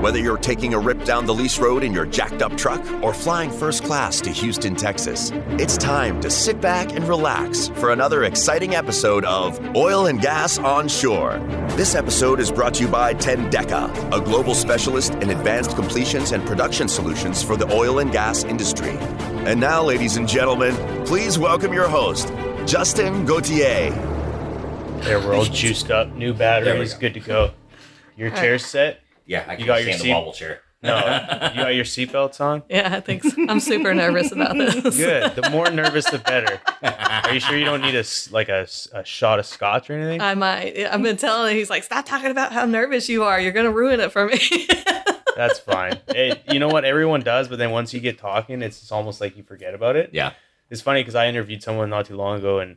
Whether you're taking a rip down the lease road in your jacked up truck or flying first class to Houston, Texas, it's time to sit back and relax for another exciting episode of Oil and Gas on Shore. This episode is brought to you by Tendeka, a global specialist in advanced completions and production solutions for the oil and gas industry. And now, ladies and gentlemen, please welcome your host, Justin Gauthier. There, we're all juiced up, new batteries, go. good to go. Your chair's set? Yeah, I You can got your stand seat- the wobble chair. No, you got your seatbelts on? Yeah, I think so. I'm super nervous about this. Good. The more nervous, the better. Are you sure you don't need a like a, s- a shot of scotch or anything? I might. I've been telling him, he's like, stop talking about how nervous you are. You're going to ruin it for me. That's fine. It, you know what? Everyone does, but then once you get talking, it's, it's almost like you forget about it. Yeah. It's funny because I interviewed someone not too long ago and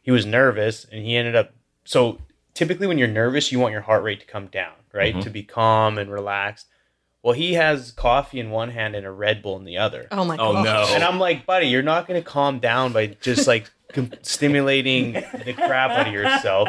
he was nervous and he ended up. So typically, when you're nervous, you want your heart rate to come down, right? Mhm. To be calm and relaxed. Well, he has coffee in one hand and a Red Bull in the other. oh my Oh, god. no. And I'm like, buddy, you're not going to calm down by just like com- stimulating the crap out of yourself.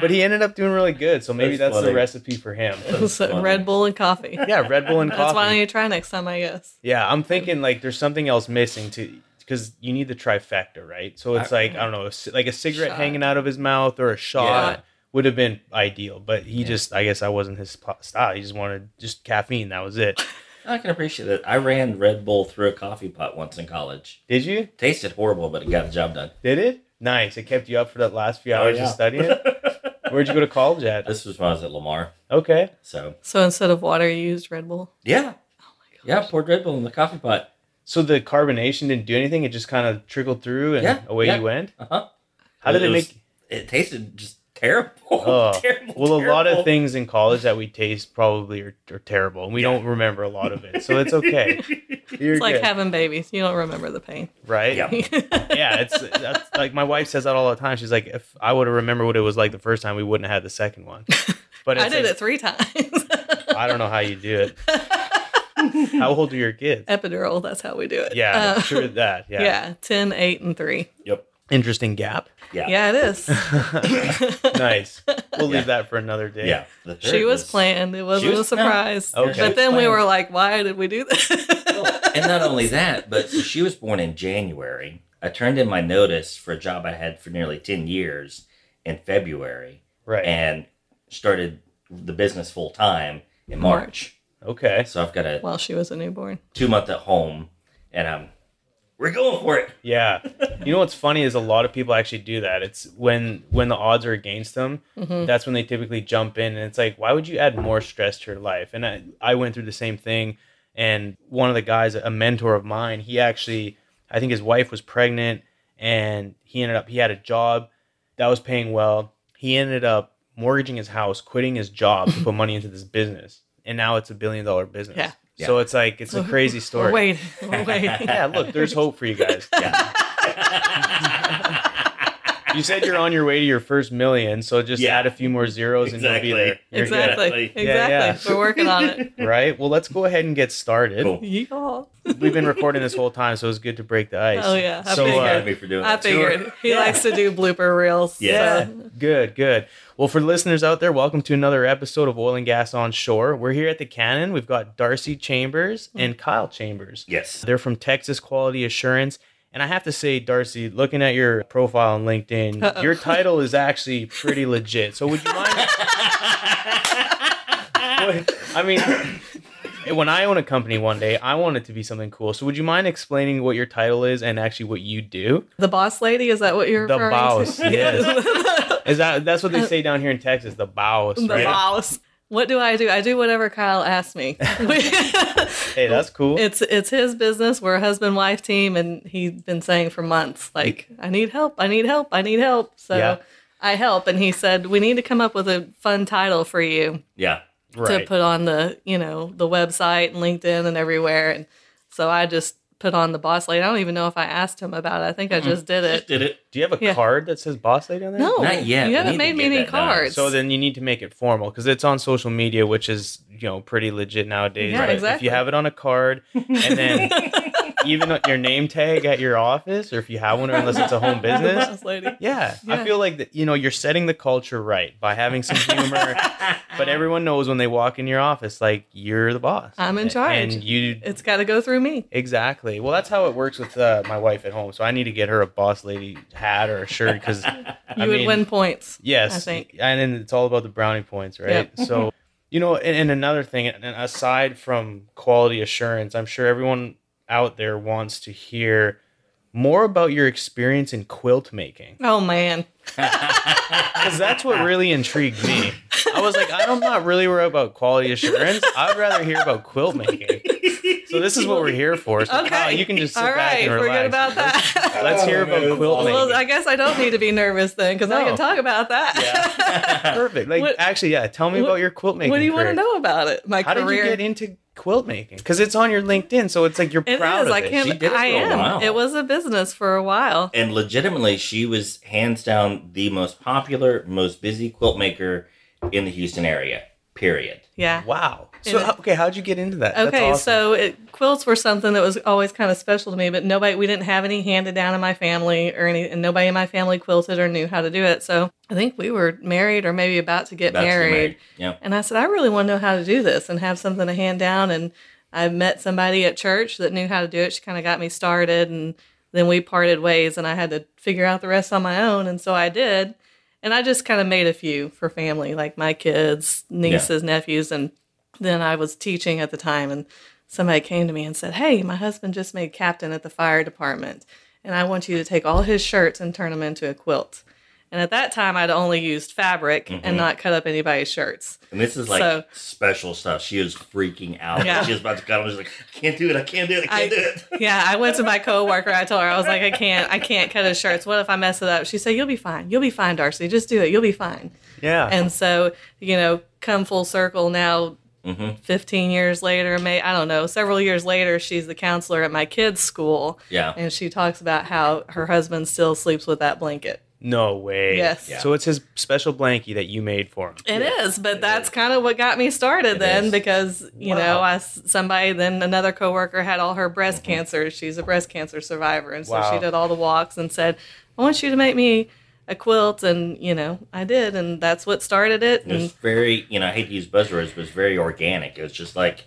But he ended up doing really good. So maybe That's that's, the recipe for him. So. Red Bull and coffee. Yeah, Red Bull and coffee. That's why don't coffee. you try next time, I guess. Yeah, I'm thinking like there's something else missing to because you need the trifecta, right? So it's I- like I don't know, a c- like a cigarette Shot. hanging out of his mouth or a shot Yeah. Would have been ideal. But he Yeah. just, I guess, I wasn't his style. He just wanted just caffeine. That was it. I can appreciate it. I ran Red Bull through a coffee pot once in college. Did you? Tasted horrible, but it got the job done. Did it? Nice. It kept you up for that last few Oh, hours yeah. of studying. Where'd you go to college at? this was when I was at Lamar. Okay. So, So instead of water, you used Red Bull. yeah. Oh my Yeah, poured Red Bull in the coffee pot. So the carbonation didn't do anything. It just kind of trickled through and Yeah, away yeah. you went. Uh huh. How did it, was- make? It tasted just terrible. Oh, terrible. Well, a lot of things in college that we taste probably are, are terrible, and we don't remember a lot of it. So it's okay. You're It's like good, having babies. You don't remember the pain. right? Yeah. yeah. It's that's like my wife says that all the time. She's like, if I would have remembered what it was like the first time, we wouldn't have had the second one. But I did like- it three times. I don't know how you do it. How old are your kids? Epidural, that's how we do it. Yeah, Uh, sure that. Yeah. yeah. 10, 8, and 3. Yep. Interesting gap. Yeah. Yeah, it is. nice. We'll Yeah. leave that for another day. Yeah. She was planned. It wasn't was- a surprise. no. Okay. But then we were like, why did we do this? and not only that, but so she was born in January. I turned in my notice for a job I had for nearly 10 years in February Right. and started the business full time in March. okay. So I've got a While she was a newborn. two month at home and I'm we're going for it. Yeah. You know what's funny is a lot of people actually do that. It's when when the odds are against them, Mhm. that's when they typically jump in and it's like, why would you add more stress to your life? And I, I went through the same thing and one of the guys, a mentor of mine, he actually I think his wife was pregnant and he ended up he had a job that was paying well. He ended up mortgaging his house, quitting his job to put money into this business. And now it's a billion dollar business. Yeah. So it's like it's a crazy story. We're waiting. We're waiting. Yeah, look, there's hope for you guys. Yeah. You said you're on your way to your first million, so just Yeah. add a few more zeros and you'll be there. You're. Exactly. Exactly. Exactly. Yeah, We're working on it. Right? Well, let's go ahead and get started. Cool. Yeehaw. We've been recording this whole time, so it's good to break the ice. Oh, yeah. I So, figured. uh, Mad me for doing I that too. figured he likes to do blooper reels. Yeah. so- Good, good. Well, for listeners out there, welcome to another episode of Oil and Gas on Shore. We're here at the Cannon. We've got Darcy Chambers and Kyle Chambers. Yes. They're from Texas Quality Assurance. And I have to say, Darcy, looking at your profile on LinkedIn, Uh-oh. your title is actually pretty legit. So would you mind? I mean, when I own a company one day, I want it to be something cool. So would you mind explaining what your title is and actually what you do? The boss lady, is that what you're The referring boss, to? yes. Is that that's what they uh, say down here in Texas? The boss, the right? boss. What do I do? I do whatever Kyle asks me. Hey, that's cool. It's it's his business. We're a husband wife team, and he's been saying for months, like, I need help, I need help, I need help. So Yeah. I help, and he said we need to come up with a fun title for you Yeah. right. to put on the you know the website and LinkedIn and everywhere. And so I just put on the boss lady. I don't even know if I asked him about it. I think I just did Just it. did it. Do you have a Yeah. card that says boss lady on there? No, Not yet. You We haven't made me any that done. cards. So then you need to make it formal because it's on social media, which is you know pretty legit nowadays. Yeah, but If you have it on a card, and then even your name tag at your office, or if you have one, or unless it's a home business. Lady. Yeah, I feel like that. You know, you're setting the culture right by having some humor, but everyone knows when they walk in your office, like you're the boss. I'm in charge. and you It's got to go through me. exactly. Well, that's how it works with uh, my wife at home. So I need to get her a boss lady hat or a shirt because You would win points. Yes, I think. and then it's all about the brownie points, right? so, you know, and, and another thing, and aside from quality assurance, I'm sure everyone out there wants to hear more about your experience in quilt making Oh man. because that's what really intrigued me. I was like, I'm not really worried about quality assurance. I'd rather hear about quilt making. So this is what we're here for. So Okay. Kyle, you can just sit All back right. and relax. Forget about that. Let's hear about oh, quilt making. well, I guess I don't need to be nervous then because I No. can talk about that. Perfect. Like, What- actually, yeah. Tell me what- about your quilt making. what do you want to know about it? My How career. did you get into quilt making? Because it's on your LinkedIn, so it's like you're It proud is. of I it. can't. She did it I for a am. while. It was a business for a while. and legitimately, she was hands down the most popular, most busy quilt maker in the Houston area. Period. Yeah. Wow. So And- how- okay, how'd you get into that? That's Okay, awesome. so it, quilts were something that was always kind of special to me, but nobody, we didn't have any handed down in my family or any, and nobody in my family quilted or knew how to do it. So I think we were married or maybe about to get About to get married. Yeah. And I said, I really want to know how to do this and have something to hand down. And I met somebody at church that knew how to do it. She kind of got me started, and then we parted ways, and I had to figure out the rest on my own. And so I did. And I just kind of made a few for family, like my kids, nieces, nephews. And then I was teaching at the time, and somebody came to me and said, Hey, my husband just made captain at the fire department, and I want you to take all his shirts and turn them into a quilt. And at that time, I'd only used fabric and mm-hmm. not cut up anybody's shirts. And this is like So- special stuff. She was freaking out. Yeah. She was about to cut. I was like, I can't do it. I can't do it. I can't I- do it. Yeah, I went to my coworker. I told her I was like, I can't, I can't cut his shirts. What if I mess it up? She said, You'll be fine. You'll be fine, Darcy. Just do it. You'll be fine. yeah. And so, you know, come full circle now. Mm-hmm. 15 years later, may I don't know, several years later, she's the counselor at my kids' school. Yeah. And she talks about how her husband still sleeps with that blanket. no way. Yes. Yeah. So it's his special blankie that you made for him. It is, but that's kind of what got me started It then is. because, you Wow. know, I s somebody then another coworker had all her breast cancer. She's a breast cancer survivor and so Wow. she did all the walks and said, "I want you to make me a quilt." And, you know, I did and that's what started it. It was very, you know, I hate to use buzzwords, but it was very organic. It was just like,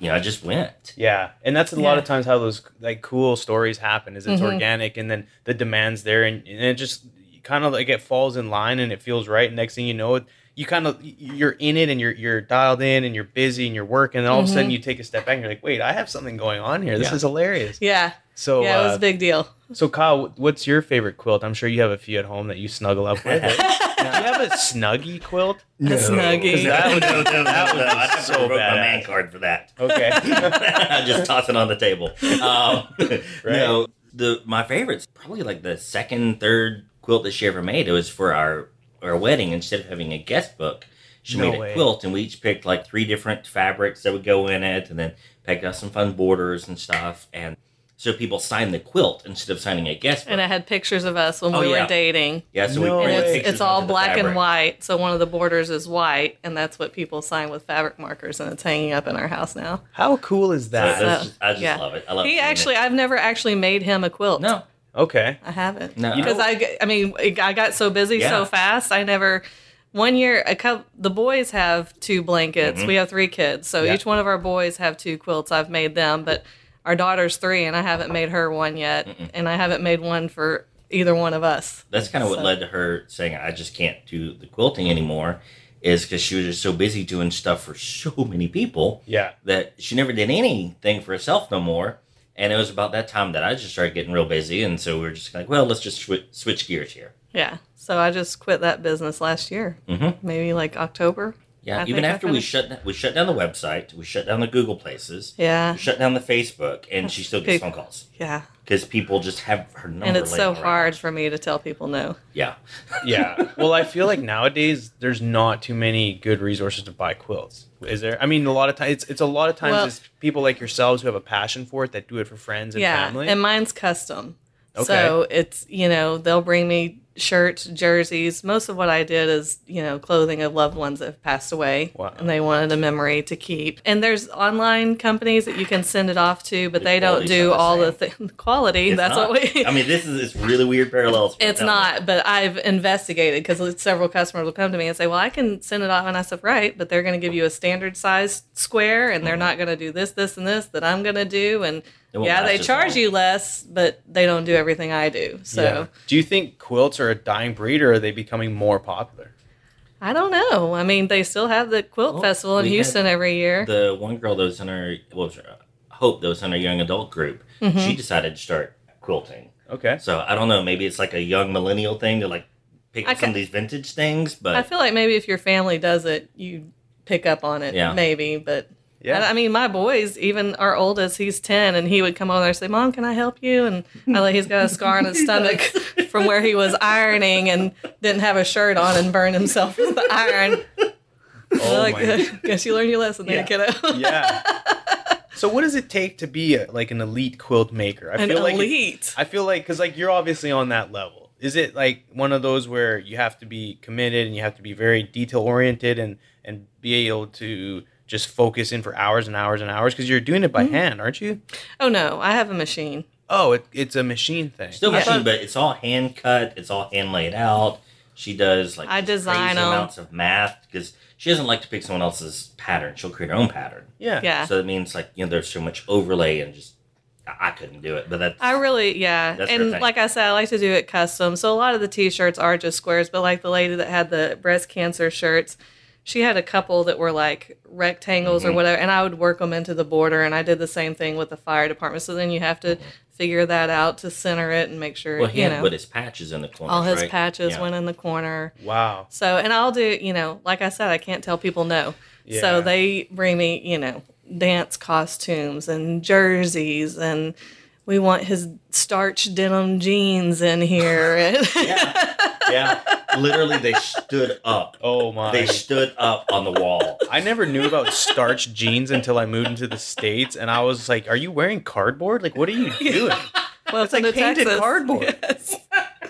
you know, I just went. Yeah, and that's a lot of times how those like cool stories happen. Is it's Mhm. organic, and then the demands there, and, and it just kind of like it falls in line, and it feels right. Next thing you know, it you kind of you're in it, and you're you're dialed in, and you're busy, and you're working, and all of a sudden you take a step back, and you're like, wait, I have something going on here. This Yeah. is hilarious. yeah, So yeah, it was uh, a big deal. So Kyle, what's your favorite quilt? I'm sure you have a few at home that you snuggle up with. Do you have a snuggie quilt? A snuggie. That would- no, no, no, that would no. I'd have so to revoke my man card for that. Okay. just toss it on the table. Um, No, the my favorite's probably like the second, third quilt that she ever made. It was for our our wedding. Instead of having a guest book, she No made a quilt, and we each picked like three different fabrics that would go in it, and then picked out some fun borders and stuff. And so people signed the quilt instead of signing a guest book. And it had pictures of us when Oh, we yeah. were dating. yeah, so No we printed way. it's, pictures it's all onto the black and white. So one of the borders is white, and that's what people sign with fabric markers, and it's hanging up in our house now. How cool is that? that's So, just- I just yeah. love it. I love He seeing it. actually, I've never actually made him a quilt. no, okay. I haven't. No. because I, I mean, I got so busy Yeah. so fast. I never. One year, a couple, the boys have two blankets. We have three kids, so Mm-hmm. Yeah. each one of our boys have two quilts. I've made them, but our daughter's three, and I haven't made her one yet, and I haven't made one for either one of us. that's kind of what led to her saying I just can't do the quilting anymore. Is because she was just so busy doing stuff for so many people Yeah. that she never did anything for herself no more. And it was about that time that I just started getting real busy, and so we were just like, well, let's just swi switch gears here. Yeah, so I just quit that business last year, Mhm. maybe like October. Yeah, I even think I after we shut we shut down the website, we shut down the Google Places, Yeah, we shut down the Facebook, and she still gets Big- phone calls yeah, because people just have her number. and it's so around. hard for me to tell people no. Yeah, Yeah. Well, I feel like nowadays there's not too many good resources to buy quilts. Is there? I mean, a lot of times it's, it's a lot of times Well- it's people like yourselves who have a passion for it that do it for friends and yeah, family. and mine's custom. Okay. So it's you know they'll bring me shirts, jerseys. Most of what I did is, you know, clothing of loved ones that have passed away. Wow. And they wanted a memory to keep. And there's online companies that you can send it off to, but The they don't do all the th- quality. It's That's not. what we. I mean, this is it's really weird parallels. It's not, but I've investigated because several customers will come to me and say, "Well, I can send it off," and I said, "Right, but they're going to give you a standard size square, and they're Mm-hmm. not going to do this, this, and this that I'm going to do." And yeah, they charge long. you less, but they don't do everything I do. So Yeah. Do you think quilts are a dying breed or are they becoming more popular? I don't know. I mean, they still have the quilt Well, festival in Houston every year. The one girl that was in our what was her, Hope that was in our young adult group. Mm-hmm. She decided to start quilting. Okay. So I don't know. Maybe it's like a young millennial thing to like pick I up some ca- of these vintage things. But I feel like maybe if your family does it, you pick up on it. Yeah. Maybe, but. Yeah. I, I mean, my boys, even our oldest, he's 10, and he would come over there and say, Mom, can I help you? And I like, he's got a scar on his stomach from where he was ironing and didn't have a shirt on and burned himself with the iron. Oh like, my- guess you learned your lesson there, Yeah. kiddo. yeah. So what does it take to be a, like an elite quilt maker? I An feel like it- elite. I feel like because like you're obviously on that level. Is it like one of those where you have to be committed and you have to be very detail oriented and and be able to just focus in for hours and hours and hours because you're doing it by Mm-hmm. hand, aren't you? oh, no, I have a machine. Oh, it, it's a machine thing. still Yeah. machine, but it's all hand cut. It's all hand laid out. She does like I these design crazy 'em. amounts of math because she doesn't like to pick someone else's pattern. She'll create her own pattern. yeah. Yeah. So that means like you know there's so much overlay and just I I couldn't do it. But that's I really, yeah. And like I said, I like to do it custom. So a lot of the t shirts are just squares, but like the lady that had the breast cancer shirts, she had a couple that were like rectangles Mm-hmm. or whatever, and I would work them into the border. And I did the same thing with the fire department. So then you have to figure that out to center it and make sure, well, he you know, but his patches in the corner. all his right? patches Yeah. went in the corner. Wow. So, and I'll do, you know, like I said, I can't tell people no. Yeah. So they bring me, you know, dance costumes and jerseys and we want his starch denim jeans in here. And yeah, yeah. Literally, they stood up. Oh my. They stood up on the wall. I never knew about starch jeans until I moved into the states, and I was like, "Are you wearing cardboard? Like, what are you doing?" well, It's like painted cardboard. Yes.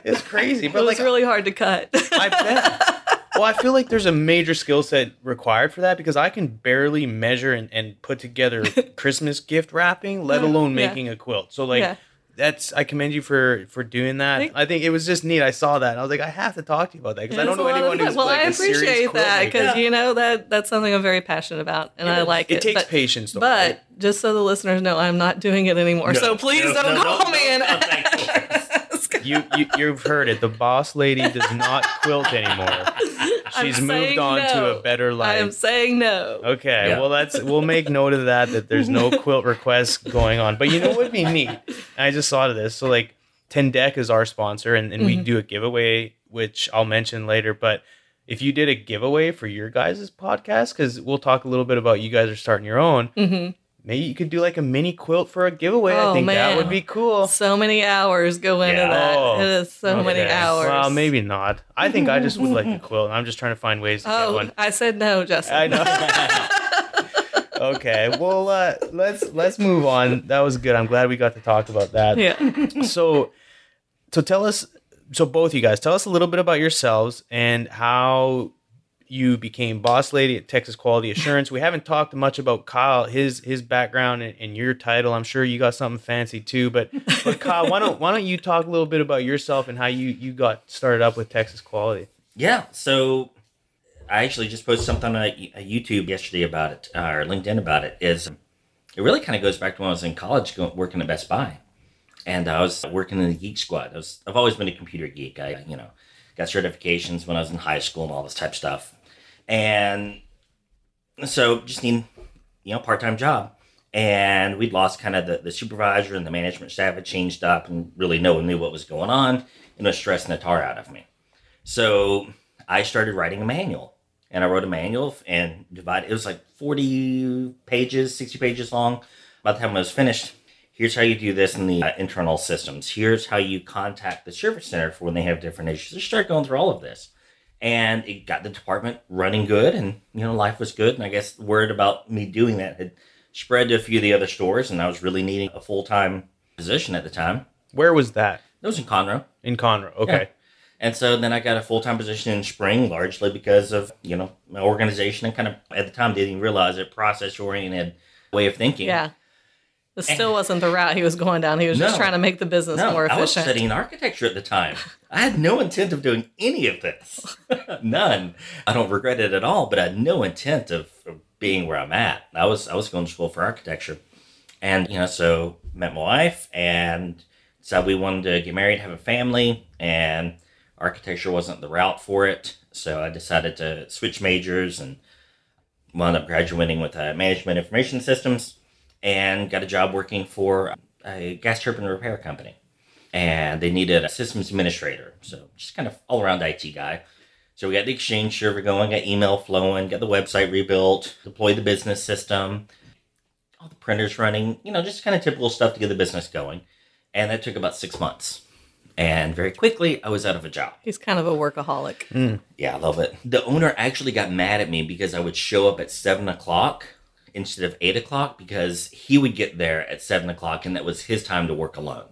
It's crazy, It but was like, really hard to cut. I bet. Well, I feel like there's a major skill set required for that because I can barely measure and, and put together Christmas gift wrapping, let alone Yeah. making a quilt. So like Yeah. That's I commend you for for doing that. Thank- I think it was just neat. I saw that I was like, I have to talk to you about that because I don't know a lot of anyone fun. who's well, like I a serious appreciate quilt that maker. because you know that that's something I'm very passionate about, and I like it. it takes but, patience though. But right? just so the listeners know, I'm not doing it anymore. No, so please No, don't no, call no, me no, and no, you. ask. you, you you've heard it. The boss lady does not quilt anymore. I'm She's moved saying on to a better life. I am saying no. Okay, Yeah. well that's we'll make note of that that there's no quilt requests going on. But you know what would be neat? And I just thought of this. So like Tendeka is our sponsor and, and we Mm-hmm. do a giveaway, which I'll mention later. But if you did a giveaway for your guys' podcast, because we'll talk a little bit about you guys are starting your own, hmm maybe you could do like a mini quilt for a giveaway. I Oh, think that would be cool. So many hours go into Yeah. that. Oh, it is so many hours. Well, maybe not. I think I just would like a quilt. I'm just trying to find ways to get Oh, one. I said no, Justin. I know. okay, well, uh, let's let's move on. That was good. I'm glad we got to talk about that. yeah. So, so tell us. So both you guys, tell us a little bit about yourselves and how you became boss lady at Texas Quality Assurance. we haven't talked much about Kyle, his his background and, and your title. I'm sure you got something fancy too. But but Kyle, why don't why don't you talk a little bit about yourself and how you you got started up with Texas Quality? Yeah, so I actually just posted something on uh, YouTube yesterday about it, uh, or LinkedIn about it. Is it really kind of goes back to when I was in college, going, working at Best Buy, and I was working in the Geek Squad. I was, I've always been a computer geek. I, you know, got certifications when I was in high school and all this type of stuff, and so just need, you know, part time job. And we'd lost kind of the, the supervisor and the management staff had changed up, and really no one knew what was going on, and was stressing the tar out of me. So I started writing a manual, and I wrote a manual and divided. It was like forty pages, sixty pages long. By the time I was finished, here's how you do this in the uh, internal systems. Here's how you contact the service center for when they have different issues. Just start going through all of this, and it got the department running good, and you know life was good. And I guess word about me doing that had spread to a few of the other stores, and I was really needing a full time position at the time. Where was that? That was in Conroe. In Conroe. Okay. And so then I got a full time position in spring, largely because of, you know, my organization and kind of at the time didn't even realize it, process oriented way of thinking. Yeah. This still wasn't the route he was going down. He was just trying to make the business No, more efficient. I was studying architecture at the time. I had no intent of doing any of this. None. I don't regret it at all, but I had no intent of, of being where I'm at. I was I was going to school for architecture. And, you know, so met my wife and decided we wanted to get married, have a family, and architecture wasn't the route for it. So I decided to switch majors and wound up graduating with uh, management information systems and got a job working for a gas turbine repair company. And they needed a systems administrator. So just kind of all around IT guy. So we got the Exchange server going, got email flowing, got the website rebuilt, deployed the business system, all the printers running, you know, just kind of typical stuff to get the business going. And that took about six months. And very quickly, I was out of a job. He's kind of a workaholic. Mm. Yeah, I love it. The owner actually got mad at me because I would show up at seven o'clock instead of eight o'clock because he would get there at seven o'clock and that was his time to work alone.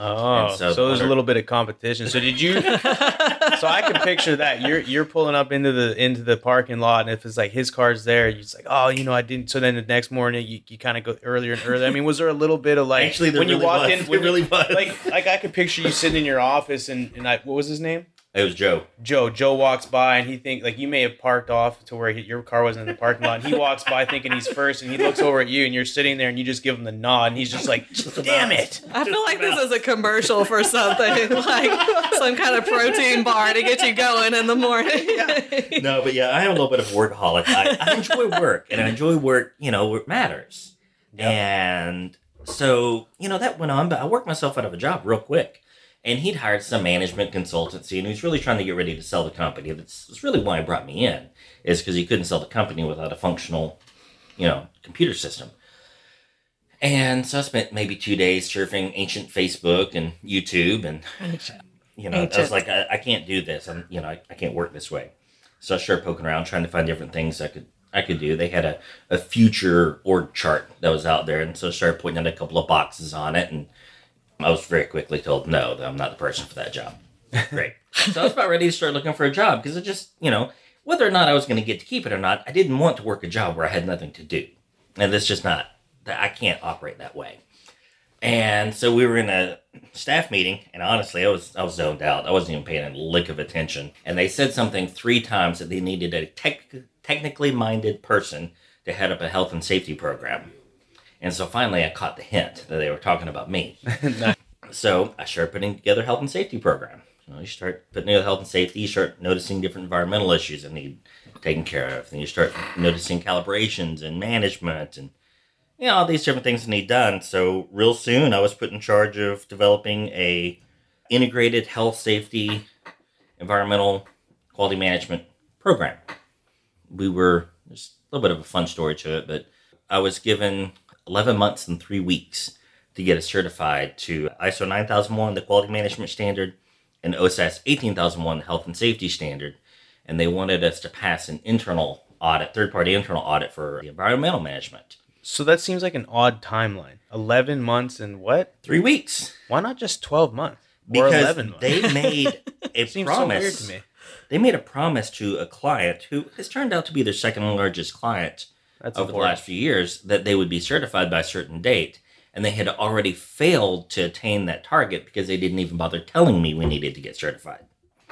Oh, And so, so there's a little bit of competition. So did you? so I can picture that you're you're pulling up into the into the parking lot, and if it's like his car's there, you're just like, oh, you know, I didn't. So then the next morning, you, you kind of go earlier and earlier. I mean, was there a little bit of like Actually, there when you really walked was. in? There When you- really was. Like like I could picture you sitting in your office, and and I, what was his name? It was Joe. Joe. Joe walks by and he think like you may have parked off to where he, your car wasn't in the parking lot. And he walks by thinking he's first, and he looks over at you, and you're sitting there, and you just give him the nod, and he's just like, "Damn it!" I feel like this is a commercial for something, like some kind of protein bar to get you going in the morning. yeah. No, but yeah, I am a little bit of a workaholic. I, I enjoy work and I enjoy work, you know, it matters. And so, you know, that went on, but I worked myself out of a job real quick. And he'd hired some management consultancy and he was really trying to get ready to sell the company. That's, that's really why he brought me in, is because he couldn't sell the company without a functional, you know, computer system. And so I spent maybe two days surfing ancient Facebook and YouTube and you know, I was like, I, I can't do this. I'm, you know, I, I can't work this way. So I started poking around, trying to find different things I could, I could do. They had a, a future org chart that was out there, and so I started putting in a couple of boxes on it, and I was very quickly told no, that I'm not the person for that job. Great. so I was about ready to start looking for a job because it just, you know, whether or not I was going to get to keep it or not, I didn't want to work a job where I had nothing to do, and that's just not that I can't operate that way. And so we were in a staff meeting, and honestly, I was I was zoned out. I wasn't even paying a lick of attention. And they said something three times that they needed a tech, technically minded person to head up a health and safety program. And so finally, I caught the hint that they were talking about me. So I started putting together a health and safety program. You, know, you start putting together health and safety, you start noticing different environmental issues that need taken care of. Then you start noticing calibrations and management and you know, all these different things that need done. So real soon I was put in charge of developing a integrated health, safety, environmental quality management program. We were there's a little bit of a fun story to it, but I was given 11 months and three weeks to get us certified to ISO 9001, the quality management standard, and OHSAS 18001, the health and safety standard. And they wanted us to pass an internal audit, third party internal audit for the environmental management. So that seems like an odd timeline. Eleven months and what? Three weeks. Why not just twelve months or Because eleven months? they made a seems so weird to me. They made a promise to a client who has turned out to be their second largest client That's over the last few years that they would be certified by a certain date. And they had already failed to attain that target because they didn't even bother telling me we needed to get certified.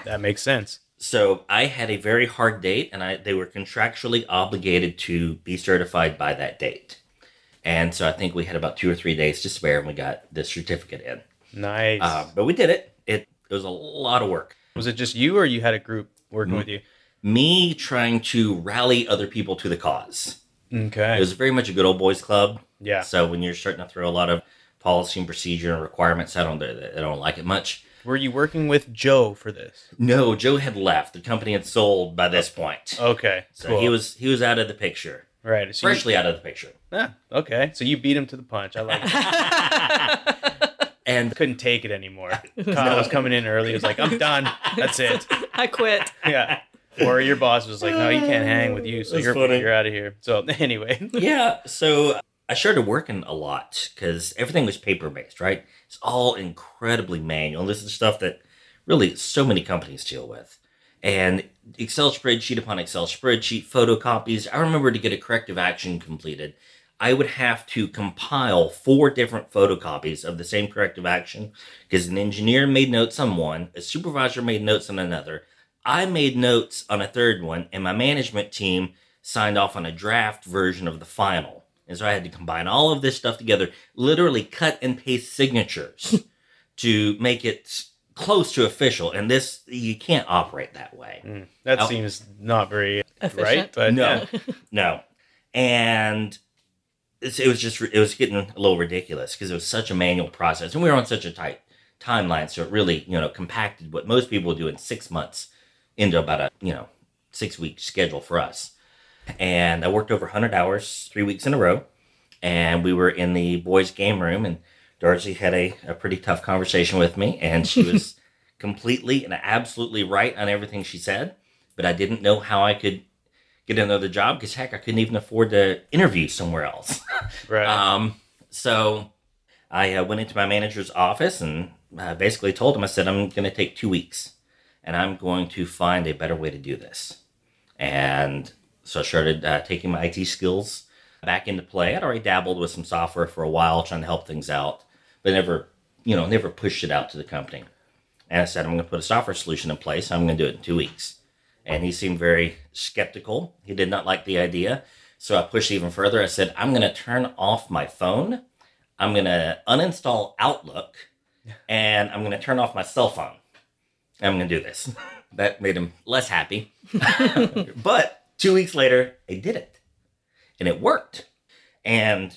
That makes sense. So I had a very hard date, and I they were contractually obligated to be certified by that date. And so I think we had about two or three days to spare, and we got the certificate in. Nice. Uh, but we did it. It it was a lot of work. was it just you, or you had a group working with you? Me trying to rally other people to the cause. Okay. It was very much a good old boys club. yeah. So when you're starting to throw a lot of policy and procedure and requirements, I don't I don't like it much. Were you working with Joe for this? No, Joe had left. The company had sold by this point. Okay. so cool. he was he was out of the picture. right. So you- Freshly out of the picture. Ah, okay. So you beat him to the punch. I like it. And Couldn't take it anymore. Kyle was coming in early. He was like, I'm done. That's it. I quit. Yeah. Or your boss was like, No, you can't hang with you. So That's you're funny. you're out of here. So anyway. yeah, so I started working a lot because everything was paper based, right? It's all incredibly manual. This is stuff that really so many companies deal with. And Excel spreadsheet upon Excel spreadsheet, photocopies. I remember to get a corrective action completed, I would have to compile four different photocopies of the same corrective action because an engineer made notes on one, a supervisor made notes on another, I made notes on a third one, and my management team signed off on a draft version of the final. And so I had to combine all of this stuff together, literally cut and paste signatures to make it close to official. And this, you can't operate that way. Mm, that Oh. seems not very Efficient. right, but No, yeah. no. And it's, it was just, it was getting a little ridiculous because it was such a manual process. And we were on such a tight timeline. So it really, you know, compacted what most people do in six months into about a, you know, six week schedule for us. And I worked over 100 hours, three weeks in a row. And we were in the boys' game room, and Darcy had a, a pretty tough conversation with me. And she was completely and absolutely right on everything she said. But I didn't know how I could get another job because, heck, I couldn't even afford to interview somewhere else. right. Um, so I uh, went into my manager's office and uh, basically told him, I said, I'm going to take two weeks and I'm going to find a better way to do this. And so I started uh, taking my IT skills back into play. I'd already dabbled with some software for a while, trying to help things out, but never, you know, never pushed it out to the company. And I said, I'm going to put a software solution in place. I'm going to do it in two weeks. And he seemed very skeptical. He did not like the idea. So I pushed even further. I said, I'm going to turn off my phone. I'm going to uninstall Outlook and I'm going to turn off my cell phone. I'm going to do this. that made him less happy. but two weeks later, I did it and it worked. And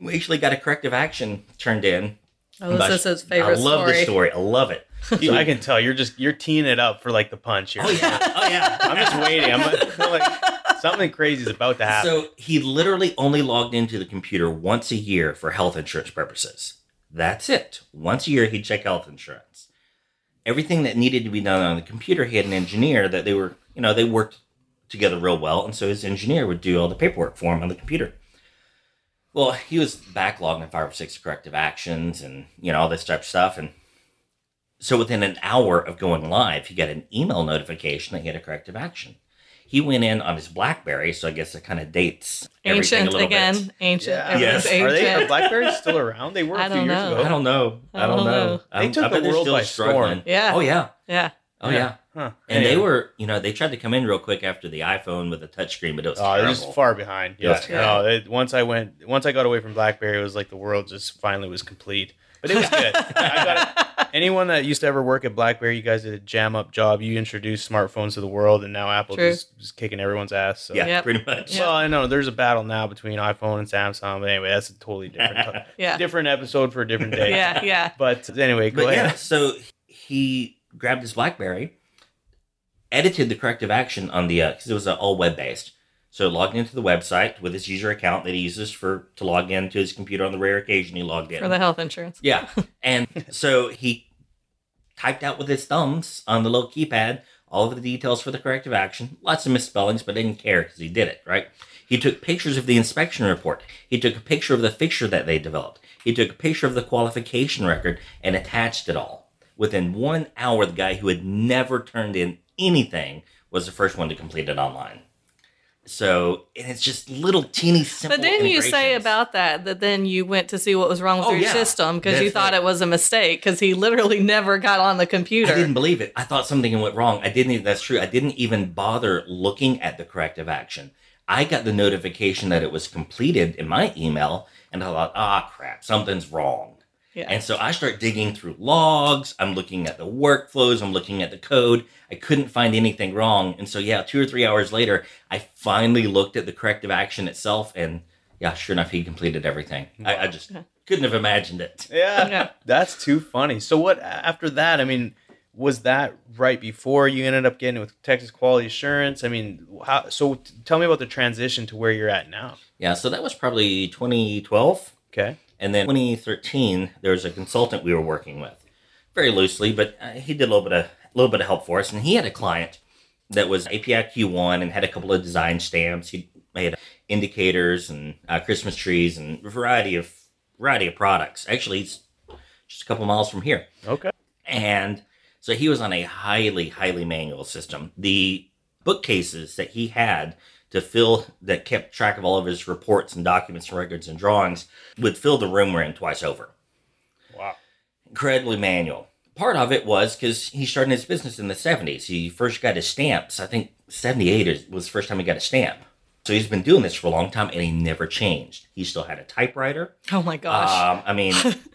we actually got a corrective action turned in. Oh, this is his favorite I love story. this story. I love it. You- I can tell you're just you're teeing it up for like the punch here. Oh yeah. Oh yeah. I'm just waiting. I'm I like something crazy is about to happen. So he literally only logged into the computer once a year for health insurance purposes. That's it. Once a year, he'd check health insurance. Everything that needed to be done on the computer, he had an engineer that they were, you know, they worked together real well. And so his engineer would do all the paperwork for him on the computer. Well, he was backlogging five or six corrective actions and, you know, all this type of stuff. And so within an hour of going live, he got an email notification that he had a corrective action. He went in on his BlackBerry, so I guess it kind of dates everything a Ancient little again. bit. Ancient. Yeah. Everything's Yes. ancient. Are they are Blackberries still around? They were a few don't years know. ago. I don't know. I I don't don't know. know. They took I bet the world still by struggling. storm. Yeah. Oh yeah. Yeah. Oh yeah. Huh. And they were, you know, they tried to come in real quick after the iPhone with a touchsone, but it was Oh, they're just far behind. It was Yeah. No, it, once I went, once I got away from BlackBerry, it was like the world just finally was complete. But it was good. I got anyone that used to ever work at BlackBerry, you guys did a jam up job. You introduced smartphones to the world, and now Apple True. just just kicking everyone's ass. So. yeah, Yep. pretty much. Well, I know there's a battle now between iPhone and Samsung, but anyway, that's a totally different, Yeah. different episode for a different day. Yeah. Yeah. But anyway, go But ahead. yeah, so he grabbed his BlackBerry, edited the corrective action on the because it was uh, all web based. So logged into the website with his user account that he uses for to log into his computer on the rare occasion he logged in. For the health insurance. Yeah. And so he typed out with his thumbs on the little keypad all of the details for the corrective action. Lots of misspellings, but didn't care because he did it, right? He took pictures of the inspection report. He took a picture of the fixture that they developed. He took a picture of the qualification record and attached it all. Within one hour, the guy who had never turned in anything was the first one to complete it online. So, and it's just little teeny simple. But didn't you say about that that then you went to see what was wrong with Oh, your yeah. system because you thought right. it was a mistake because he literally never got on the computer. I didn't believe it. I thought something went wrong. I didn't even, that's true. I didn't even bother looking at the corrective action. I got the notification that it was completed in my email and I thought, ah, crap, something's wrong. Yeah. And so I start digging through logs. I'm looking at the workflows. I'm looking at the code. I couldn't find anything wrong. And so, yeah, two or three hours later, I finally looked at the corrective action itself. And yeah, sure enough, he completed everything. I, I just uh-huh. couldn't have imagined it. Yeah, oh, Yeah. that's too funny. So what after that? I mean, was that right before you ended up getting with Texas Quality Assurance? I mean, how? So t- tell me about the transition to where you're at now. Yeah, so that was probably 2012. Okay. And then 2013, there was a consultant we were working with, very loosely, but uh, he did a little bit of a little bit of help for us. And he had a client that was API Q1 and had a couple of design stamps. He made indicators and uh, Christmas trees and a variety of variety of products. Actually, he's just a couple miles from here. Okay. And So he was on a highly, highly manual system. The bookcases that he had to fill that kept track of all of his reports and documents and records and drawings would fill the room we're in twice over. Wow. Incredibly manual. Part of it was because he started his business in the 70s. He first got his stamps. I think 78 was the first time he got a stamp. So he's been doing this for a long time and he never changed. He still had a typewriter. Oh my gosh. Um, I mean,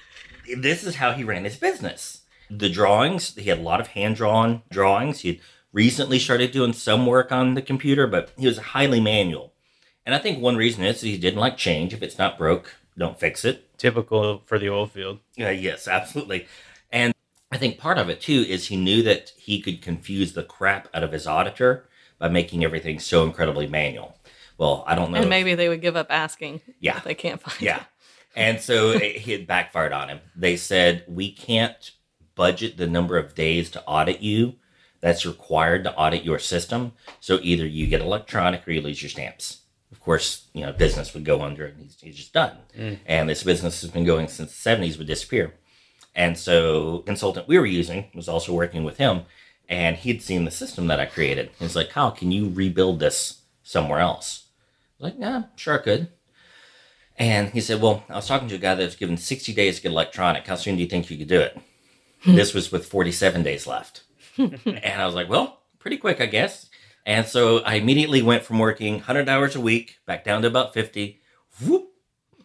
this is how he ran his business. The drawings, he had a lot of hand drawn drawings. He had recently started doing some work on the computer, but he was highly manual. And I think one reason is he didn't like change. If it's not broke, don't fix it. Typical for the oil field. Uh, yes, absolutely. And I think part of it too is he knew that he could confuse the crap out of his auditor by making everything so incredibly manual. Well, I don't know. and if- maybe they would give up asking. Yeah. If they can't find Yeah. it. And so it, he had backfired on him. They said, we can't budget the number of days to audit you that's required to audit your system. So either you get electronic or you lose your stamps. Of course, you know, business would go under and he's, he's just done. Mm. And this business has been going since the 70s, would disappear. And so consultant we were using was also working with him and he'd seen the system that I created. He's like, Kyle, can you rebuild this somewhere else? I was like, yeah, sure I could. And he said, Well, I was talking to a guy that was given 60 days to get electronic. How soon do you think you could do it? Hmm. this was with 47 days left. and I was like, Well, pretty quick, I guess. And so I immediately went from working 100 hours a week back down to about 50, whoop,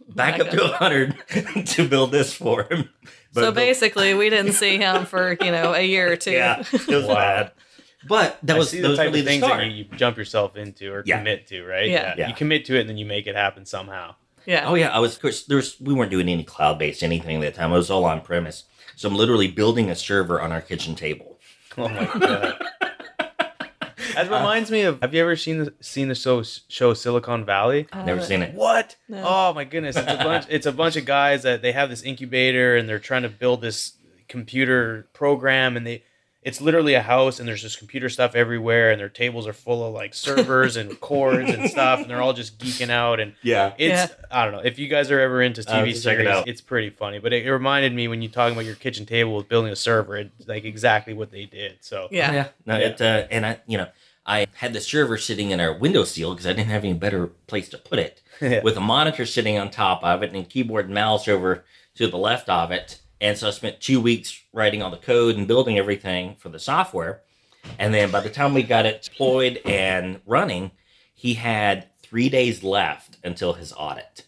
back Back up to 100 to build this for him. so the- basically, we didn't see him for you know a year or two. yeah, it was bad. But that I was, see that the was type really of things that you, you jump yourself into or Yeah. commit to, right? Yeah. Yeah. You commit to it and then you make it happen somehow. yeah. Oh yeah, I was. Of course, there was. We weren't doing any cloud based anything at that time. It was all on premise. So I'm literally building a server on our kitchen table. Oh my god. That reminds me of. Have you ever seen the seen the show show Silicon Valley? Never Uh, seen it. What? No. Oh my goodness! It's a bunch. it's a bunch of guys that they have this incubator and they're trying to build this computer program and they. It's literally a house and there's just computer stuff everywhere and their tables are full of like servers and cords and stuff and they're all just geeking out and Yeah. it's I don't know if you guys are ever into TV to check it it's pretty funny. But it, it reminded me when you talking about your kitchen table with building a server, it's like exactly what they did. So Yeah. Yeah. No, Yeah. it. Uh, and I, you know, I had the server sitting in our windowsill because I didn't have any better place to put it. Yeah. With a monitor sitting on top of it and keyboard and mouse over to the left of it. And so I spent two weeks writing all the code and building everything for the software. And then by the time we got it deployed and running, he had three days left until his audit.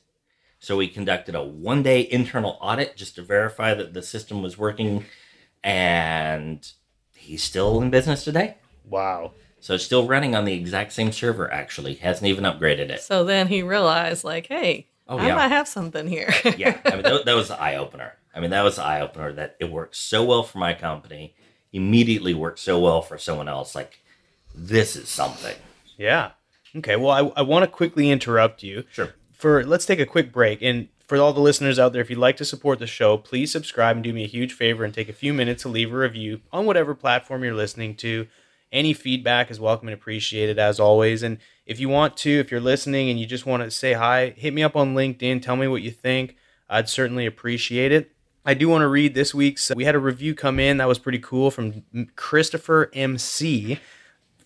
So we conducted a one day internal audit just to verify that the system was working. And he's still in business today. wow. So it's still running on the exact same server, actually. Hasn't even upgraded it. So then he realized, like, hey, Oh, I yeah. might have something here. yeah, I mean, that, that was the eye opener. I mean, that was eye opener that it worked so well for my company, immediately worked so well for someone else. Like, this is something. Yeah. Okay. Well, I, I want to quickly interrupt you. Sure. For let's take a quick break. And for all the listeners out there, if you'd like to support the show, please subscribe and do me a huge favor and take a few minutes to leave a review on whatever platform you're listening to. Any feedback is welcome and appreciated as always. And if you want to, if you're listening and you just want to say hi, hit me up on LinkedIn. Tell me what you think. I'd certainly appreciate it. I do want to read this week's. Uh, we had a review come in that was pretty cool from Christopher MC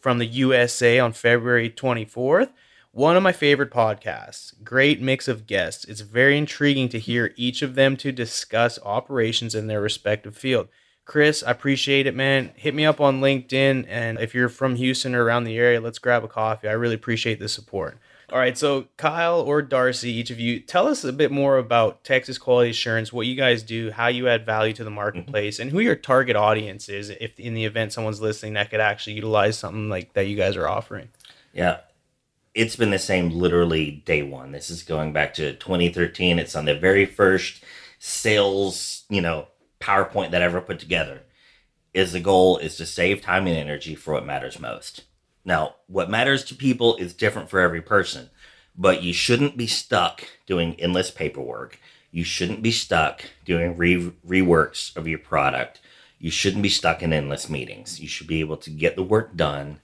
from the USA on February 24th. One of my favorite podcasts. Great mix of guests. It's very intriguing to hear each of them to discuss operations in their respective field. Chris, I appreciate it, man. Hit me up on LinkedIn, and if you're from Houston or around the area, let's grab a coffee. I really appreciate the support. All right, so Kyle or Darcy, each of you, tell us a bit more about Texas Quality Assurance, what you guys do, how you add value to the mm-hmm. marketplace, and who your target audience is. If in the event someone's listening that could actually utilize something like that you guys are offering. Yeah. It's been the same literally day one. This is going back to 2013. It's on the very first sales, you know, PowerPoint that I ever put together. Is the goal is to save time and energy for what matters most. Now, what matters to people is different for every person, but you shouldn't be stuck doing endless paperwork. You shouldn't be stuck doing re- reworks of your product. You shouldn't be stuck in endless meetings. You should be able to get the work done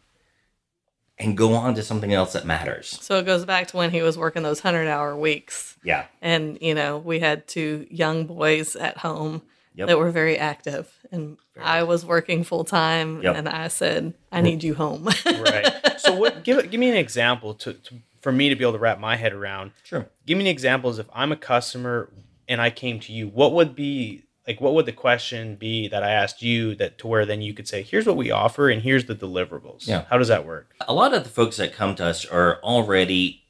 and go on to something else that matters. so it goes back to when he was working those 100 hour weeks. Yeah. And, you know, we had two young boys at home Yep. that were very active. And I was working full time Yep. and I said, I need you home. right. So what? Give give me an example to, to for me to be able to wrap my head around. Sure. Give me an example as if I'm a customer and I came to you. What would be like? What would the question be that I asked you that to where then you could say, "Here's what we offer and here's the deliverables." Yeah. How does that work? A lot of the folks that come to us are already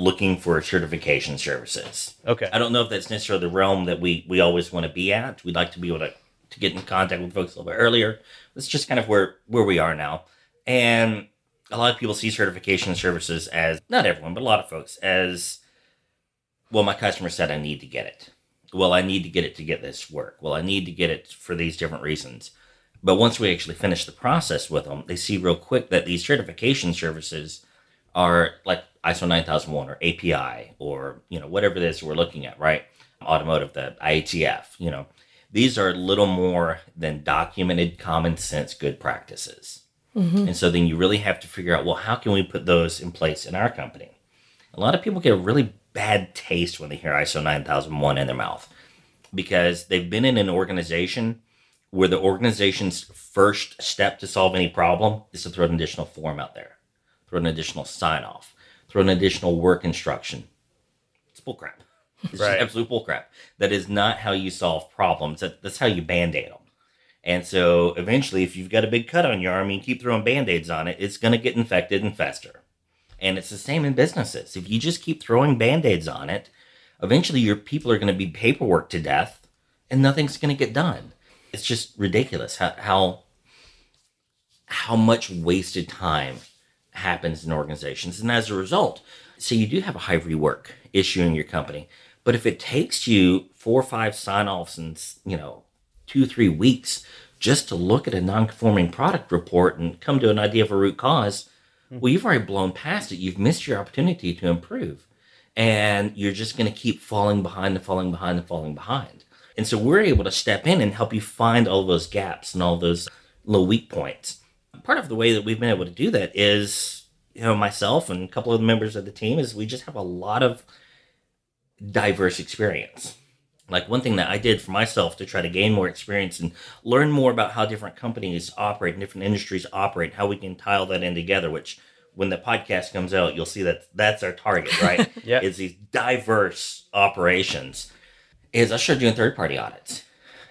looking for certification services. Okay. I don't know if that's necessarily the realm that we we always want to be at. We'd like to be able to to get in contact with folks a little bit earlier. It's just kind of where where we are now, and a lot of people see certification services as not everyone, but a lot of folks as well. My customer said I need to get it. Well, I need to get it to get this work. Well, I need to get it for these different reasons. But once we actually finish the process with them, they see real quick that these certification services are like ISO 9001 or API or you know whatever it is we're looking at, right? Automotive, the IATF, you know, these are a little more than documented common sense good practices. Mm-hmm. And so then you really have to figure out, well, how can we put those in place in our company? A lot of people get a really bad taste when they hear ISO 9001 in their mouth because they've been in an organization where the organization's first step to solve any problem is to throw an additional form out there, throw an additional sign off, throw an additional work instruction. It's bullcrap. It's Right. just absolute bullcrap. That is not how you solve problems. That, that's how you band aid them. And so eventually, if you've got a big cut on your arm and you keep throwing band aids on it, it's going to get infected and fester. And it's the same in businesses. If you just keep throwing band aids on it, eventually your people are going to be paperwork to death and nothing's going to get done. It's just ridiculous how, how how much wasted time happens in organizations. And as a result, so you do have a high rework issue in your company. But if it takes you four or five sign offs and, you know, two, three weeks just to look at a non conforming product report and come to an idea of a root cause, hmm. well, you've already blown past it. You've missed your opportunity to improve. And you're just going to keep falling behind and falling behind and falling behind. And so we're able to step in and help you find all those gaps and all those little weak points. Part of the way that we've been able to do that is, you know, myself and a couple of the members of the team is we just have a lot of diverse experience. Like one thing that I did for myself to try to gain more experience and learn more about how different companies operate and different industries operate, how we can tile that in together, which when the podcast comes out, you'll see that that's our target, right? Yeah. Is these diverse operations. Is I started doing third party audits.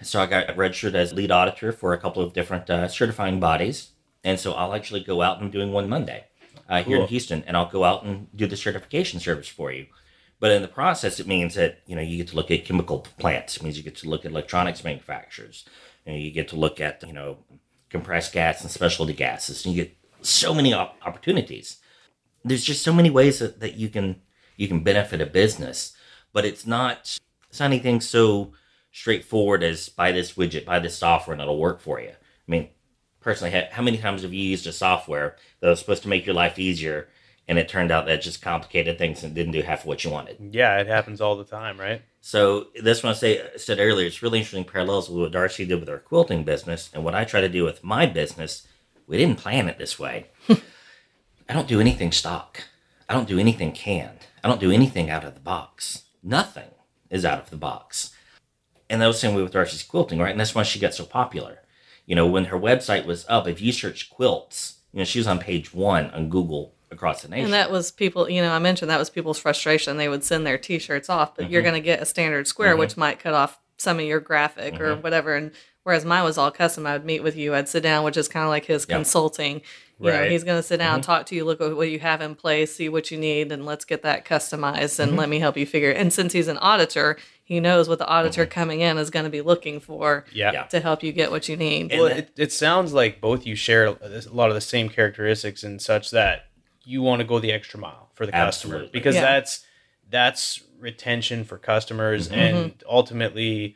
So I got registered as lead auditor for a couple of different uh, certifying bodies. And so I'll actually go out and I'm doing one Monday uh, here in Houston, and I'll go out and do the certification service for you. But in the process, it means that you know you get to look at chemical plants. It means you get to look at electronics manufacturers. You, know, you get to look at you know compressed gas and specialty gases. And you get so many op- opportunities. There's just so many ways that, that you can you can benefit a business, but it's not it's not anything so straightforward as buy this widget, buy this software, and it'll work for you. I mean, personally, how many times have you used a software that was supposed to make your life easier, and it turned out that just complicated things and didn't do half of what you wanted? Yeah, it happens all the time, right? So that's what I say said earlier. It's really interesting parallels with what Darcy did with her quilting business and what I try to do with my business. We didn't plan it this way. I don't do anything stock. I don't do anything canned. I don't do anything out of the box. Nothing is out of the box. And that was the same way with Darcy's quilting, right? And that's why she got so popular. You know, when her website was up, if you search quilts, you know, she was on page one on Google across the nation. And that was people, you know, I mentioned that was people's frustration. They would send their t shirts off, but Mm-hmm. you're going to get a standard square, which might cut off some of your graphic or Mm-hmm. whatever. And whereas mine was all custom, I would meet with you, I'd sit down, which is kind of like his Yeah. consulting. You know, Right. he's going to sit down, Mm-hmm. talk to you, look at what you have in place, see what you need, and let's get that customized Mm-hmm. and let me help you figure it. And since he's an auditor, he knows what the auditor Mm-hmm. coming in is going to be looking for Yeah. Yeah. to help you get what you need. Well, it, it sounds like both you share a lot of the same characteristics and such that you want to go the extra mile for the customer because Yeah. that's that's retention for customers and ultimately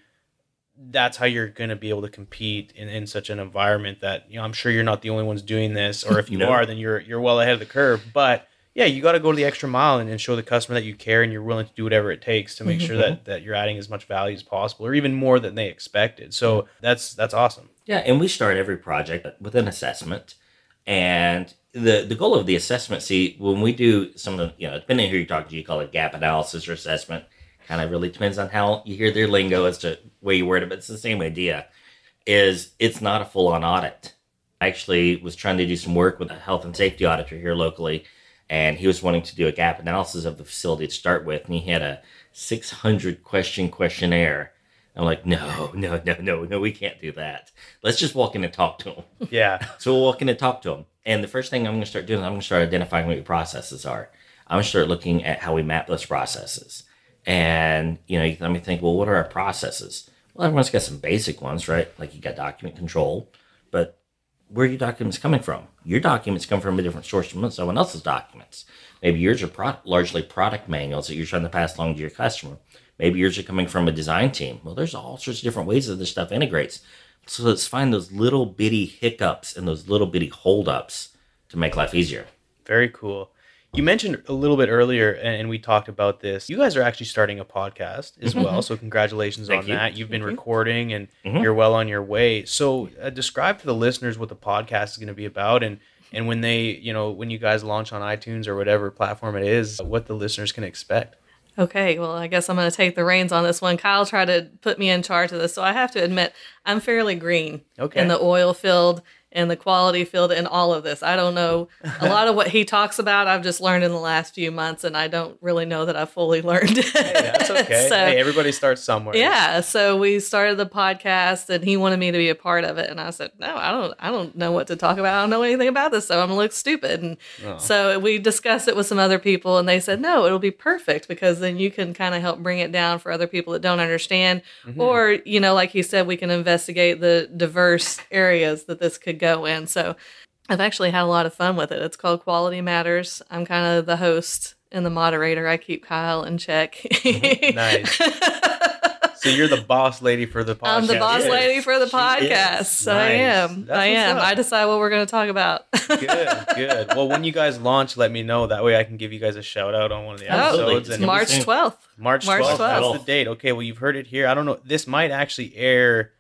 that's how you're going to be able to compete in, in such an environment that you know I'm sure you're not the only ones doing this or if you No. are then you're you're well ahead of the curve but yeah you got to go the extra mile and, and show the customer that you care and you're willing to do whatever it takes to make sure mm-hmm. that that you're adding as much value as possible or even more than they expected so that's that's awesome Yeah, and we start every project with an assessment. And the the goal of the assessment, see, when we do some of the, you know, depending on who you're talking to, you call it gap analysis or assessment. kind of really depends on how you hear their lingo as to where you word it, but it's the same idea. Is it's not a full on audit. I actually was trying to do some work with a health and safety auditor here locally, and he was wanting to do a gap analysis of the facility to start with, and he had a 600 question questionnaire. I'm like, no, no, no, no, no, we can't do that. Let's just walk in and talk to him. Yeah. So we'll walk in and talk to him. And the first thing I'm going to start doing, is I'm going to start identifying what your processes are. I'm going to start looking at how we map those processes. And, you know, you let me think, well, what are our processes? Well, everyone's got some basic ones, right? Like you got document control, but where are your documents coming from? Your documents come from a different source from someone else's documents. Maybe yours are pro- largely product manuals that you're trying to pass along to your customer. Maybe yours are coming from a design team. Well, there's all sorts of different ways that this stuff integrates. So let's find those little bitty hiccups and those little bitty holdups to make life easier. Very cool. You mentioned a little bit earlier, and we talked about this. You guys are actually starting a podcast as Mm-hmm. well, so congratulations Thank on you. that. You've been you. recording, and Mhm. you're well on your way. So, uh, describe to the listeners what the podcast is going to be about, and and when they, you know, when you guys launch on iTunes or whatever platform it is, what the listeners can expect. Okay, well, I guess I'm going to take the reins on this one. Kyle tried to put me in charge of this, so I have to admit I'm fairly green Okay. in the oil field and the quality field and all of this. I don't know a lot of what he talks about. I've just learned in the last few months, and I don't really know that I've fully learned. Hey, that's okay. so, hey, everybody starts somewhere. yeah, so we started the podcast, and he wanted me to be a part of it, and I said, "No, I don't. I don't know what to talk about. I don't know anything about this, so I'm gonna look stupid." And Oh. so we discussed it with some other people, and they said, "No, it'll be perfect because then you can kind of help bring it down for other people that don't understand, Mm-hmm. or you know, like he said, we can investigate the diverse areas that this could go in." So I've actually had a lot of fun with it. It's called Quality Matters. I'm kind of the host and the moderator. I keep Kyle in check. Mm-hmm. Nice. So you're the boss lady for the podcast. I'm the boss is. lady for the She podcast. is. I am. That's I am. I decide what we're going to talk about. good, good. Well, when you guys launch, let me know. That way, I can give you guys a shout out on one of the Absolutely. episodes. It's And March 12th. March March 12th. 12th. That's the date. Okay, well, you've heard it here. I don't know. This might actually air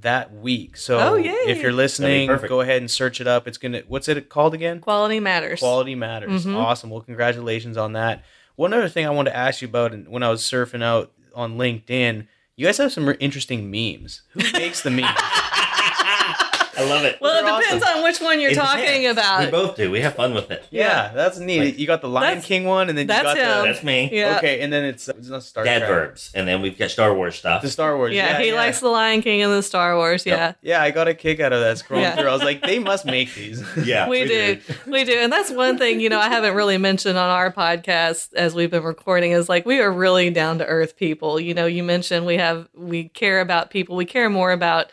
that week. So Oh, if you're listening, go ahead and search it up. It's gonna. What's it called again? Quality matters. Quality matters. Mhm. Awesome. Well, congratulations on that. One other thing I wanted to ask you about, and when I was surfing out on LinkedIn, you guys have some interesting memes. Who makes the memes? I love it. Well, They're it depends on which one you're It talking depends. about. We both do. We have fun with it. yeah, that's neat. Like- you got the Lion That's- King one, and then you that's got him. the That's me. Yeah. okay, and then it's, it's not Star Dad Trek. verbs. And then we've got Star Wars stuff. The Star Wars. yeah, he likes the Lion King and the Star Wars. Yep. Yeah. Yeah, I got a kick out of that scrolling Yeah. through. I was like, they must make these. yeah. we, do. we do and that's one thing you know i haven't really mentioned on our podcast as we've been recording is like we are really down to earth people you know you mentioned we have we care about people we care more about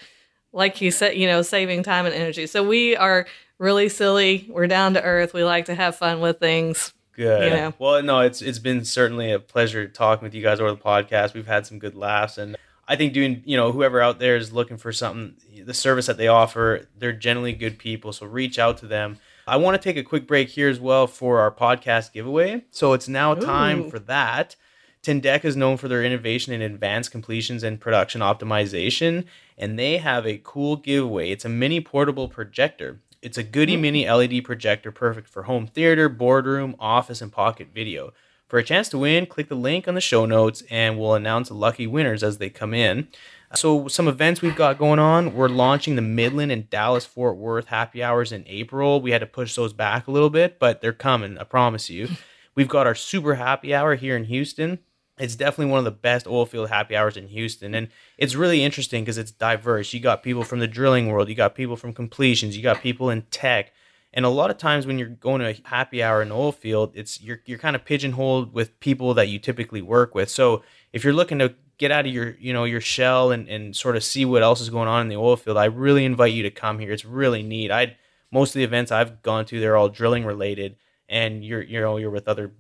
like you said you know saving time and energy so we are really silly we're down to earth we like to have fun with things Good. You know. Well, no, it's it's been certainly a pleasure talking with you guys over the podcast. We've had some good laughs, and I think doing you know whoever out there is looking for something, the service that they offer, they're generally good people. So reach out to them. I want to take a quick break here as well for our podcast giveaway. So it's now time Ooh. for that. Tendeka is known for their innovation in advanced completions and production optimization, and they have a cool giveaway. It's a mini portable projector. It's a goody hmm. mini LED projector perfect for home theater, boardroom, office, and pocket video. For a chance to win, click the link on the show notes and we'll announce the lucky winners as they come in. So, some events we've got going on. We're launching the Midland and Dallas Fort Worth happy hours in April. We had to push those back a little bit, but they're coming, I promise you. We've got our super happy hour here in Houston. It's definitely one of the best oil field happy hours in Houston. And it's really interesting because it's diverse. You got people from the drilling world, you got people from completions, you got people in tech. And a lot of times when you're going to a happy hour in the oil field, it's you're you're kind of pigeonholed with people that you typically work with. So if you're looking to get out of your you know your shell and, and sort of see what else is going on in the oil field, I really invite you to come here. It's really neat. I most of the events I've gone to, they're all drilling related, and you're you know you're with other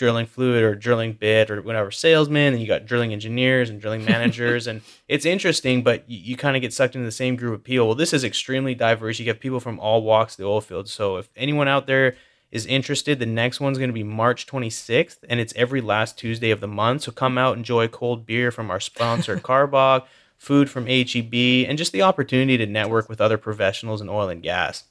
drilling fluid or drilling bit or whatever salesman and you got drilling engineers and drilling managers and it's interesting but you, you kind of get sucked into the same group of people. Well this is extremely diverse. You get people from all walks of the oil field. So if anyone out there is interested the next one's going to be march 26th and it's every last tuesday of the month. So come out enjoy cold beer from our sponsor carbog food from HEB and just the opportunity to network with other professionals in oil and gas.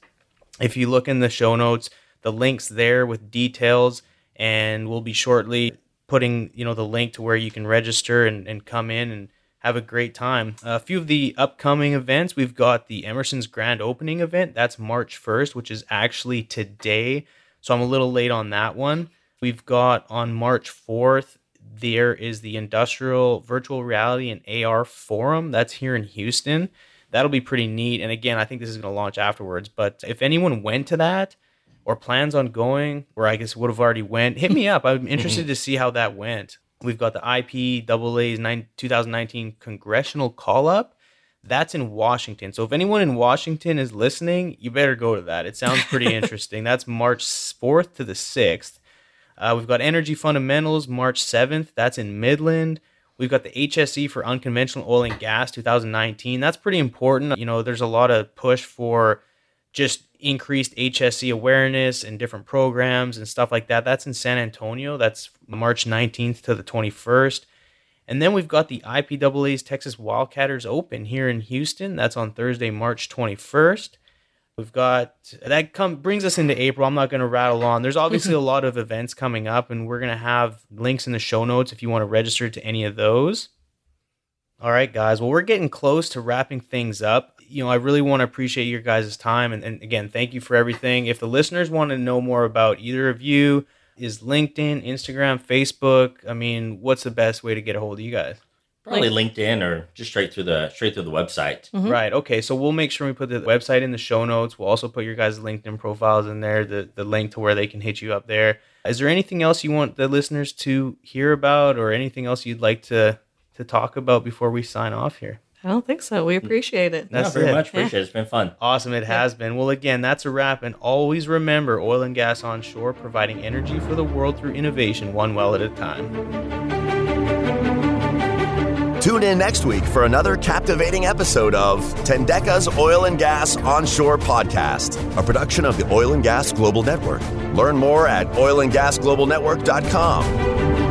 If you look in the show notes the links there with details and we'll be shortly putting you know the link to where you can register and, and come in and have a great time. A few of the upcoming events we've got the Emerson's grand opening event. That's March 1st, which is actually today. So I'm a little late on that one. We've got on March 4th, there is the Industrial Virtual Reality and AR Forum. That's here in Houston. That'll be pretty neat. And again, I think this is going to launch afterwards. But if anyone went to that, or plans on going, or I guess would have already went, hit me up. I'm interested to see how that went. We've got the IPAA's 2019 congressional call up. That's in Washington. So if anyone in Washington is listening, you better go to that. It sounds pretty interesting. That's March 4th to the 6th. Uh, we've got Energy Fundamentals March 7th. That's in Midland. We've got the HSE for Unconventional Oil and Gas 2019. That's pretty important. You know, there's a lot of push for just increased HSE awareness and different programs and stuff like that. That's in San Antonio. That's March 19th to the 21st. And then we've got the IPAA's Texas Wildcatters Open here in Houston. That's on Thursday, March 21st. We've got that come brings us into April. I'm not going to rattle on. There's obviously a lot of events coming up, and we're going to have links in the show notes if you want to register to any of those. All right, guys. Well, we're getting close to wrapping things up you know, I really want to appreciate your guys' time. And, and again, thank you for everything. If the listeners want to know more about either of you, is LinkedIn, Instagram, Facebook? I mean, what's the best way to get a hold of you guys? Probably LinkedIn or just straight through the straight through the website. Mm-hmm. Right. Okay. So we'll make sure we put the website in the show notes. We'll also put your guys' LinkedIn profiles in there, the the link to where they can hit you up there. Is there anything else you want the listeners to hear about, or anything else you'd like to to talk about before we sign off here? I don't think so. We appreciate it. That's yeah, very it. much appreciate yeah. it. It's been fun. Awesome. It has been. Well, again, that's a wrap. And always remember oil and gas onshore, providing energy for the world through innovation, one well at a time. Tune in next week for another captivating episode of Tendeka's Oil and Gas Onshore Podcast, a production of the Oil and Gas Global Network. Learn more at oilandgasglobalnetwork.com.